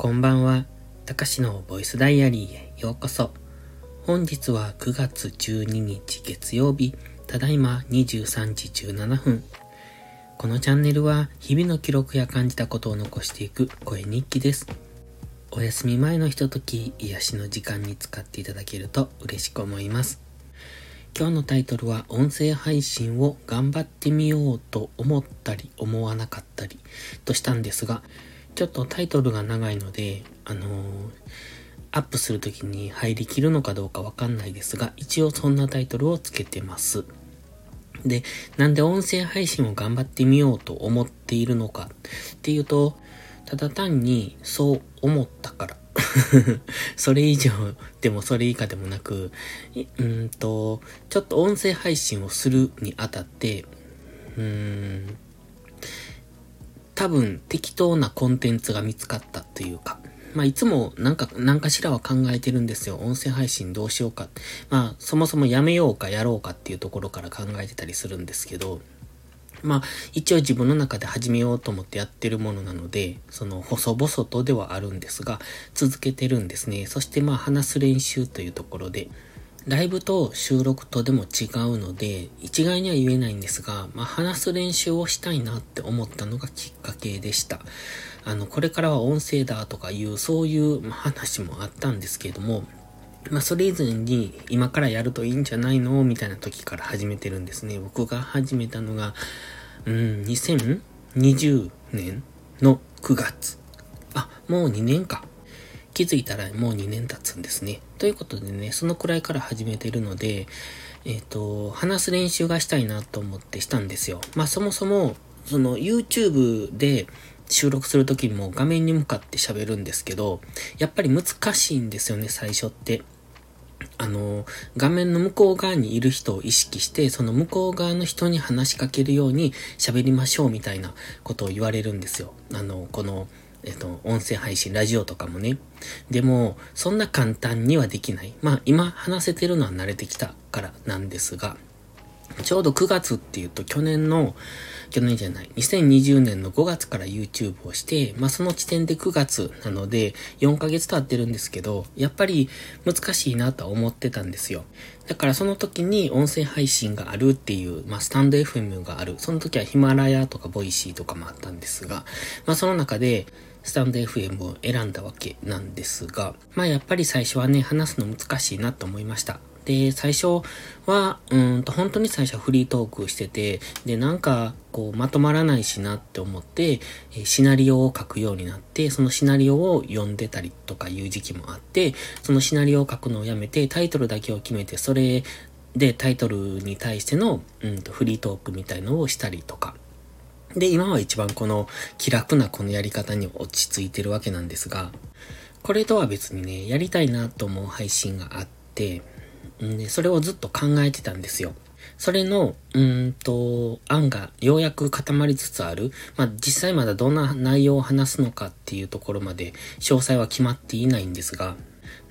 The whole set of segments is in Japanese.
こんばんは。たかしのボイスダイアリーへようこそ。本日は9月12日月曜日、ただいま23時17分。このチャンネルは日々の記録や感じたことを残していく声日記です。お休み前のひととき、癒しの時間に使っていただけると嬉しく思います。今日のタイトルは音声配信を頑張ってみようと思ったり思わなかったりとしたんですが、ちょっとタイトルが長いので、あのー、アップするときに入りきるのかどうかわかんないですが、一応そんなタイトルをつけてます。で、なんで音声配信を頑張ってみようと思っているのかっていうと、ただ単にそう思ったから。それ以上でもそれ以下でもなく、うんと、ちょっと音声配信をするにあたって、うーん、多分適当なコンテンツが見つかったというか、まあ、いつもなんか、何かしらは考えてるんですよ。音声配信どうしようか。まあ、そもそもやめようかやろうかっていうところから考えてたりするんですけど、まあ、一応自分の中で始めようと思ってやってるものなので、その、細々とではあるんですが、続けてるんですね。そしてまあ、話す練習というところで、ライブと収録とでも違うので、一概には言えないんですが、まあ、話す練習をしたいなって思ったのがきっかけでした。あの、これからは音声だとかいう、そういう話もあったんですけれども、まあ、それ以前に今からやるといいんじゃないの？みたいな時から始めてるんですね。僕が始めたのが、うん、2020年の9月。あ、もう2年か。気づいたらもう2年経つんですね。ということでね、そのくらいから始めてるので、えっ、ー、と、話す練習がしたいなと思ってしたんですよ。まあそもそも、その YouTube で収録するときも画面に向かって喋るんですけど、やっぱり難しいんですよね、最初って。あの、画面の向こう側にいる人を意識して、その向こう側の人に話しかけるように喋りましょうみたいなことを言われるんですよ。あの、この、えっと、音声配信、ラジオとかもね。でも、そんな簡単にはできない。まあ、今話せてるのは慣れてきたからなんですが、ちょうど9月っていうと去年の、去年じゃない、2020年の5月から YouTube をして、まあその時点で9月なので4ヶ月経ってるんですけど、やっぱり難しいなとは思ってたんですよ。だからその時に音声配信があるっていう、まあスタンド FM がある。その時はヒマラヤとかボイシーとかもあったんですが、まあその中で、スタンド FM を選んだわけなんですが、まあやっぱり最初はね、話すの難しいなと思いました。で、最初は、うんと、本当に最初はフリートークしてて、で、なんか、こう、まとまらないしなって思って、シナリオを書くようになって、そのシナリオを読んでたりとかいう時期もあって、そのシナリオを書くのをやめて、タイトルだけを決めて、それでタイトルに対しての、うんと、フリートークみたいのをしたりとか。で、今は一番この気楽なこのやり方に落ち着いてるわけなんですが、これとは別にね、やりたいなと思う配信があって、んで、それをずっと考えてたんですよ。それの、うんと、案がようやく固まりつつある。まあ、実際まだどんな内容を話すのかっていうところまで詳細は決まっていないんですが、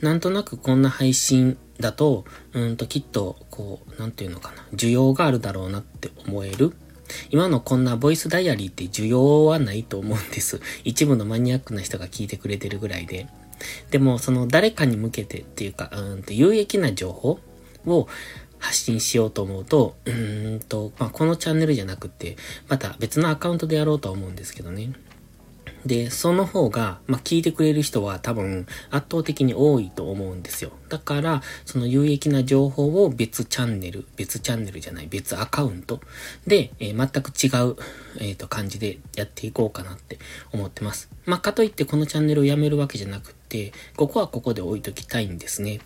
なんとなくこんな配信だと、うんときっと、こう、なんていうのかな、需要があるだろうなって思える。今のこんなボイスダイアリーって需要はないと思うんです。一部のマニアックな人が聞いてくれてるぐらいで。でも、その誰かに向けてっていうか、うんと有益な情報を発信しようと思うと、うんと、まあ、このチャンネルじゃなくて、また別のアカウントでやろうとは思うんですけどね。で、その方が、まあ、聞いてくれる人は多分圧倒的に多いと思うんですよ。だから、その有益な情報を別チャンネル、別チャンネルじゃない、別アカウントで、えー、全く違う、えっ、ー、と、感じでやっていこうかなって思ってます。まあ、かといってこのチャンネルをやめるわけじゃなくて、ここはここで置いときたいんですね。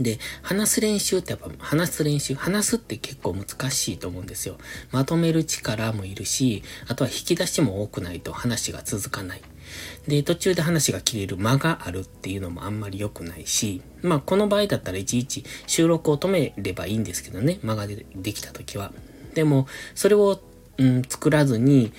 で、話す練習ってやっぱ話す練習、話すって結構難しいと思うんですよ。まとめる力もいるし、あとは引き出しも多くないと話が続かない。で、途中で話が切れる間があるっていうのもあんまり良くないし、まあこの場合だったらいちいち収録を止めればいいんですけどね、間がでできた時は。でも、それをうん、作らずに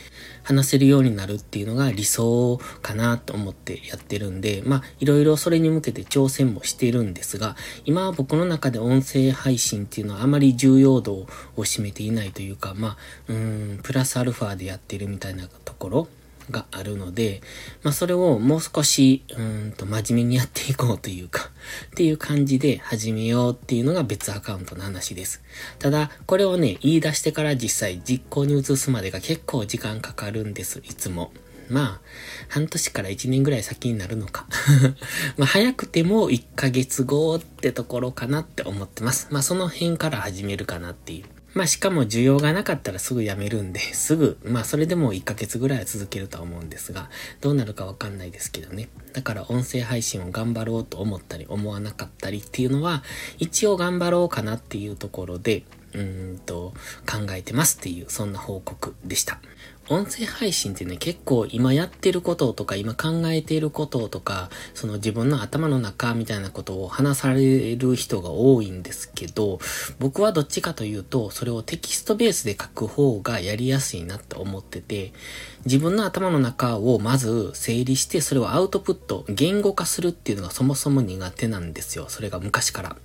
話せるようになるっていうのが理想かなと思ってやってるんで、まあ、いろいろそれに向けて挑戦もしてるんですが、今は僕の中で音声配信っていうのはあまり重要度を占めていないというか、まあ、うん、プラスアルファでやってるみたいなところがあるので、まあそれをもう少し、うんと真面目にやっていこうというか、っていう感じで始めようっていうのが別アカウントの話です。ただ、これをね、言い出してから実際実行に移すまでが結構時間かかるんです、いつも。まあ、半年から1年ぐらい先になるのか まあ、早くても1ヶ月後ってところかなって思ってます。まあ、その辺から始めるかなっていう。まあ、しかも需要がなかったらすぐ辞めるんで、すぐ、まあ、それでも1ヶ月ぐらいは続けるとは思うんですが、どうなるかわかんないですけどね。だから音声配信を頑張ろうと思ったり思わなかったりっていうのは、一応頑張ろうかなっていうところで、うんと、考えてますっていう、そんな報告でした。音声配信ってね、結構今やってることとか、今考えていることとか、その自分の頭の中みたいなことを話される人が多いんですけど、僕はどっちかというと、それをテキストベースで書く方がやりやすいなって思ってて、自分の頭の中をまず整理して、それをアウトプット、言語化するっていうのがそもそも苦手なんですよ。それが昔から。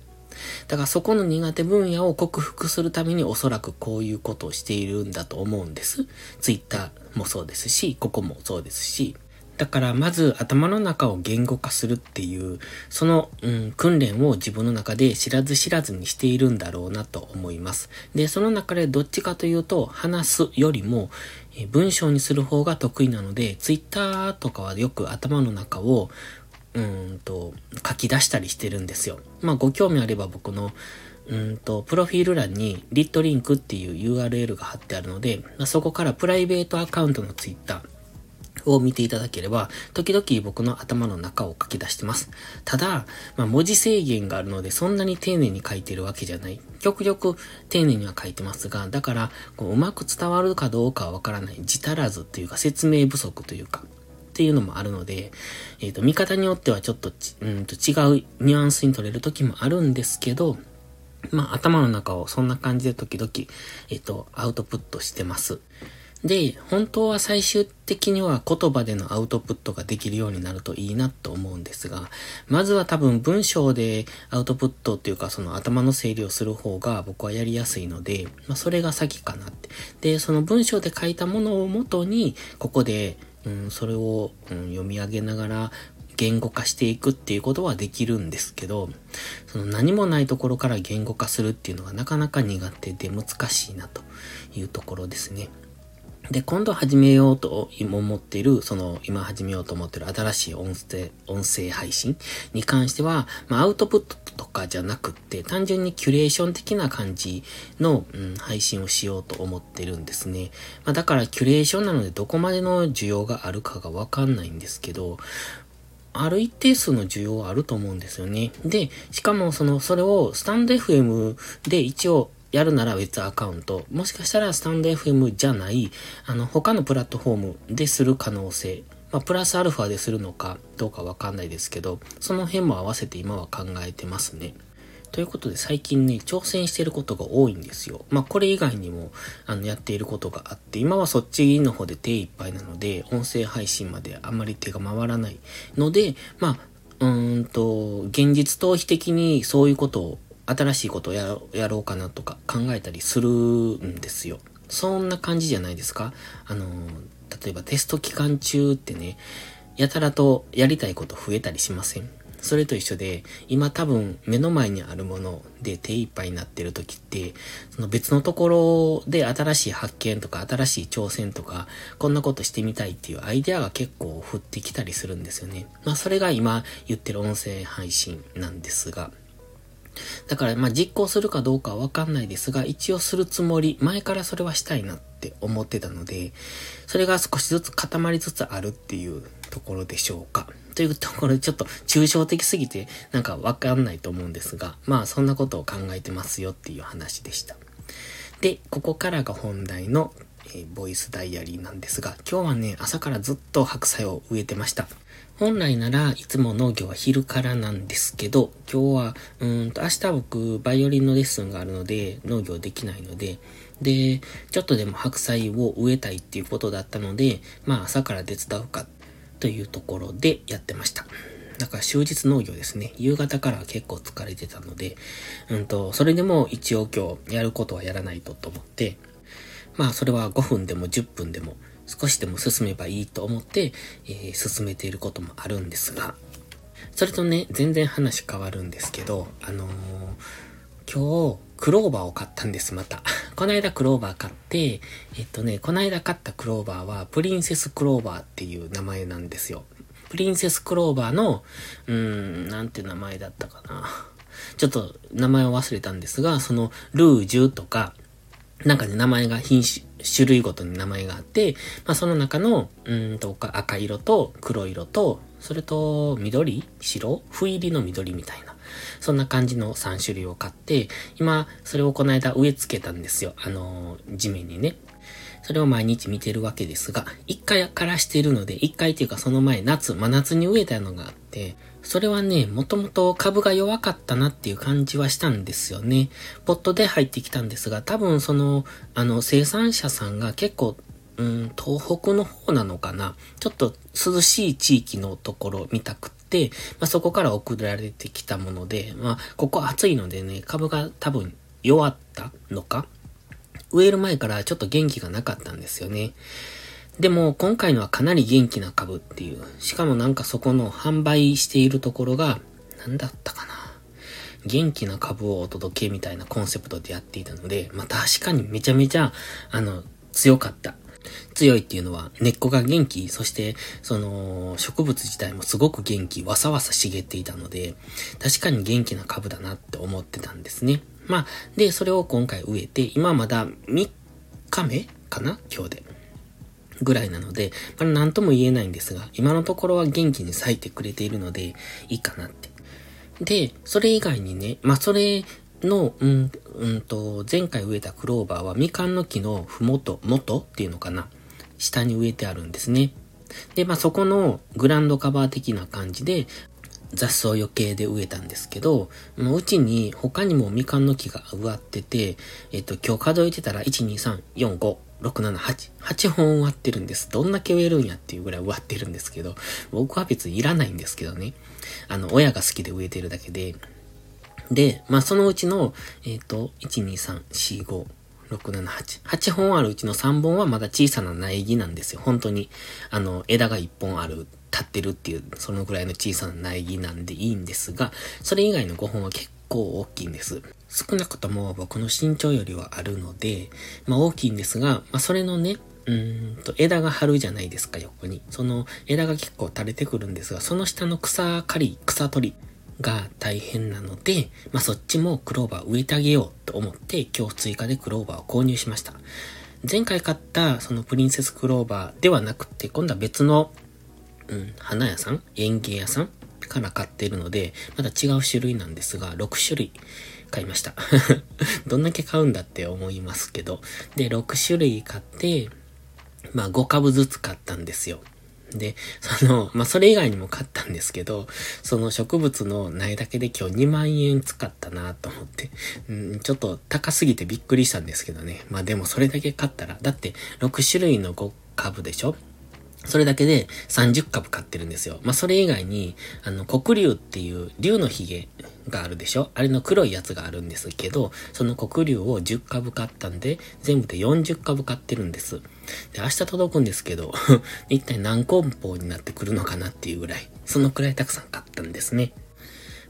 だからそこの苦手分野を克服するためにおそらくこういうことをしているんだと思うんです。ツイッターもそうですし、ここもそうですし、だからまず頭の中を言語化するっていう、その、うん、訓練を自分の中で知らず知らずにしているんだろうなと思います。で、その中でどっちかというと、話すよりも、文章にする方が得意なので、ツイッターとかはよく頭の中をうんと、書き出したりしてるんですよ。まあ、ご興味あれば僕の、うんと、プロフィール欄にリットリンクっていう URL が貼ってあるので、まあ、そこからプライベートアカウントのツイッターを見ていただければ、時々僕の頭の中を書き出してます。ただ、まあ、文字制限があるので、そんなに丁寧に書いてるわけじゃない。極力丁寧には書いてますが、だから、こううまく伝わるかどうかはわからない。字足らずっていうか、説明不足というか、っていうのもあるので、えっ、ー、と、見方によってはちょっとうんと違うニュアンスに取れる時もあるんですけど、まあ、頭の中をそんな感じで時々、えっ、ー、と、アウトプットしてます。で、本当は最終的には言葉でのアウトプットができるようになるといいなと思うんですが、まずは多分文章でアウトプットっていうかその頭の整理をする方が僕はやりやすいので、まあそれが先かなって。で、その文章で書いたものをもとに、ここでうん、それを、うん、読み上げながら言語化していくっていうことはできるんですけど、その何もないところから言語化するっていうのがなかなか苦手で難しいなというところですね。で、今度始めようと思っている、その、今始めようと思っている新しい音声、音声配信に関しては、まあ、アウトプットとかじゃなくって、単純にキュレーション的な感じの、うん、配信をしようと思ってるんですね。まあ、だから、キュレーションなので、どこまでの需要があるかがわかんないんですけど、ある一定数の需要はあると思うんですよね。で、しかもその、それをスタンド FM で一応やるなら別アカウント、もしかしたらスタンド FM じゃない、あの、他のプラットフォームでする可能性、まあ、プラスアルファでするのかどうかわかんないですけど、その辺も合わせて今は考えてますね。ということで最近ね、挑戦してることが多いんですよ。まあこれ以外にも、あの、やっていることがあって、今はそっちの方で手一杯なので、音声配信まであんまり手が回らないので、まあ、うんと、現実逃避的にそういうことを新しいことをややろうかなとか考えたりするんですよ。そんな感じじゃないですか？あの、例えばテスト期間中ってね、やたらとやりたいこと増えたりしません？それと一緒で、今多分目の前にあるもので手一杯になってる時って、その別のところで新しい発見とか新しい挑戦とか、こんなことしてみたいっていうアイデアが結構降ってきたりするんですよね。まあそれが今言ってる音声配信なんですが、だから、まあ、実行するかどうかはわかんないですが、一応するつもり、前からそれはしたいなって思ってたので、それが少しずつ固まりつつあるっていうところでしょうか。というところでちょっと抽象的すぎてなんかわかんないと思うんですが、まあそんなことを考えてますよっていう話でした。で、ここからが本題の、えー、ボイスダイアリーなんですが、今日はね、朝からずっと白菜を植えてました。本来ならいつも農業は昼からなんですけど、今日は、うんと、明日僕、バイオリンのレッスンがあるので、農業できないので、で、ちょっとでも白菜を植えたいっていうことだったので、まあ朝から手伝うかというところでやってました。だから終日農業ですね。夕方から結構疲れてたので、うんと、それでも一応今日やることはやらないとと思って、まあそれは5分でも10分でも少しでも進めばいいと思って、えー、進めていることもあるんですが、それとね、全然話変わるんですけど、あのー、今日、クローバーを買ったんです、また。この間クローバー買って、えっとね、この間買ったクローバーは、プリンセスクローバーっていう名前なんですよ。プリンセスクローバーの、うーん、なんて名前だったかな。ちょっと名前を忘れたんですが、その、ルージュとか、なんかね、名前が品種、種類ごとに名前があって、まあその中の、うんと、赤色と黒色と、それと緑白不入りの緑みたいな。そんな感じの3種類を買って、今、それをこの間植え付けたんですよ。あのー、地面にね。それを毎日見てるわけですが、一回からしているので、一回っていうかその前夏、真夏に植えたのがあって、それはね、もともと株が弱かったなっていう感じはしたんですよね。ポットで入ってきたんですが、多分その、あの、生産者さんが結構、うん、東北の方なのかな。ちょっと涼しい地域のところ見たく、まあ、そこから送られてきたもので、まあ、ここ暑いのでね、株が多分弱ったのか植える前からちょっと元気がなかったんですよね。でも今回のはかなり元気な株っていう。しかもなんかそこの販売しているところが、何だったかな。元気な株をお届けみたいなコンセプトでやっていたので、まあ確かにめちゃめちゃ、あの、強かった。強いっていうのは根っこが元気、そしてその植物自体もすごく元気、わさわさ茂っていたので、確かに元気な株だなって思ってたんですね。まあ、で、それを今回植えて、今まだ3日目かな今日で。ぐらいなので、まあ、なんとも言えないんですが、今のところは元気に咲いてくれているので、いいかなって。で、それ以外にね、まあ、それの、うん、うんと、前回植えたクローバーはみかんの木のふもと、元っていうのかな下に植えてあるんですね。で、まあ、そこのグランドカバー的な感じで、雑草余計で植えたんですけど、もううちに他にもみかんの木が植わってて、えっと、今日数えてたら、1、2、3、4、5、6、7、8、8本植わってるんです。どんだけ植えるんやっていうぐらい植わってるんですけど、僕は別にいらないんですけどね。あの、親が好きで植えてるだけで、で、まあ、そのうちの、えっ、ー、と、1、2、3、4、5、6、7、8。8本あるうちの3本はまだ小さな苗木なんですよ。本当に。あの、枝が1本ある、立ってるっていう、そのぐらいの小さな苗木なんでいいんですが、それ以外の5本は結構大きいんです。少なくとも僕の身長よりはあるので、まあ大きいんですが、まあそれのね、うんと、枝が張るじゃないですか、横に。その枝が結構垂れてくるんですが、その下の草刈り、草取り、が大変なので、まあ、そっちもクローバー植えてあげようと思って今日追加でクローバーを購入しました。前回買ったそのプリンセスクローバーではなくて、今度は別の、うん、花屋さん園芸屋さんから買ってるので、まだ違う種類なんですが、6種類買いました。どんだけ買うんだって思いますけど。で、6種類買って、まあ5株ずつ買ったんですよ。で、その、まあ、それ以外にも買ったんですけど、その植物の苗だけで今日2万円使ったなと思って、うん、ちょっと高すぎてびっくりしたんですけどね。まあ、でもそれだけ買ったら、だって6種類の5株でしょ？それだけで30株買ってるんですよ。まあ、それ以外に、あの、黒竜っていう竜の髭があるでしょ？あれの黒いやつがあるんですけど、その黒竜を10株買ったんで、全部で40株買ってるんです。で、明日届くんですけど、一体何梱包になってくるのかなっていうぐらい、そのくらいたくさん買ったんですね。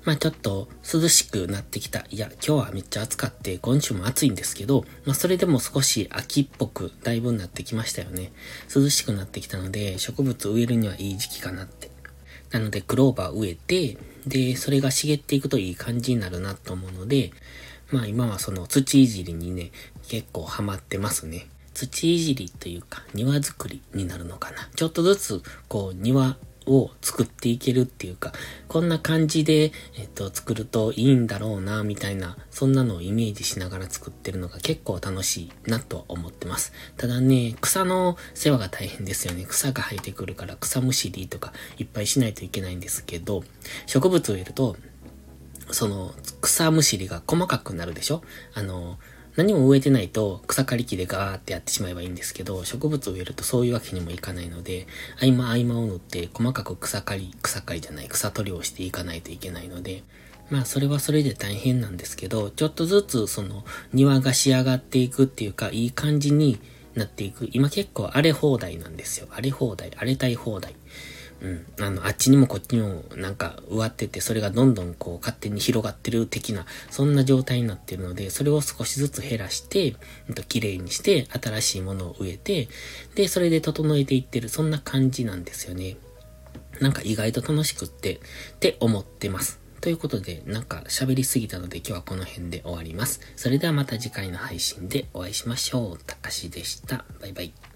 まあちょっと涼しくなってきた。いや、今日はめっちゃ暑かって、今週も暑いんですけど、まあそれでも少し秋っぽくだいぶなってきましたよね。涼しくなってきたので、植物植えるにはいい時期かなって。なので、クローバー植えて、で、それが茂っていくといい感じになるなと思うので、まあ今はその土いじりにね、結構ハマってますね。土いじりというか庭作りになるのかな。ちょっとずつこう庭を作っていけるっていうか、こんな感じで、えっと、作るといいんだろうな、みたいな、そんなのをイメージしながら作ってるのが結構楽しいなと思ってます。ただね、草の世話が大変ですよね。草が生えてくるから草むしりとかいっぱいしないといけないんですけど、植物を植えると、その草むしりが細かくなるでしょ？あの、何も植えてないと草刈り機でガーってやってしまえばいいんですけど、植物を植えるとそういうわけにもいかないので、合間合間を縫って細かく草刈り、草刈りじゃない、草取りをしていかないといけないので、まあそれはそれで大変なんですけど、ちょっとずつその庭が仕上がっていくっていうか、いい感じになっていく。今結構荒れ放題なんですよ。荒れ放題、荒れたい放題。うん。あの、あっちにもこっちにもなんか植わってて、それがどんどんこう勝手に広がってる的な、そんな状態になってるので、それを少しずつ減らして、うんと綺麗にして、新しいものを植えて、で、それで整えていってる、そんな感じなんですよね。なんか意外と楽しくって、って思ってます。ということで、なんか喋りすぎたので今日はこの辺で終わります。それではまた次回の配信でお会いしましょう。たかしでした。バイバイ。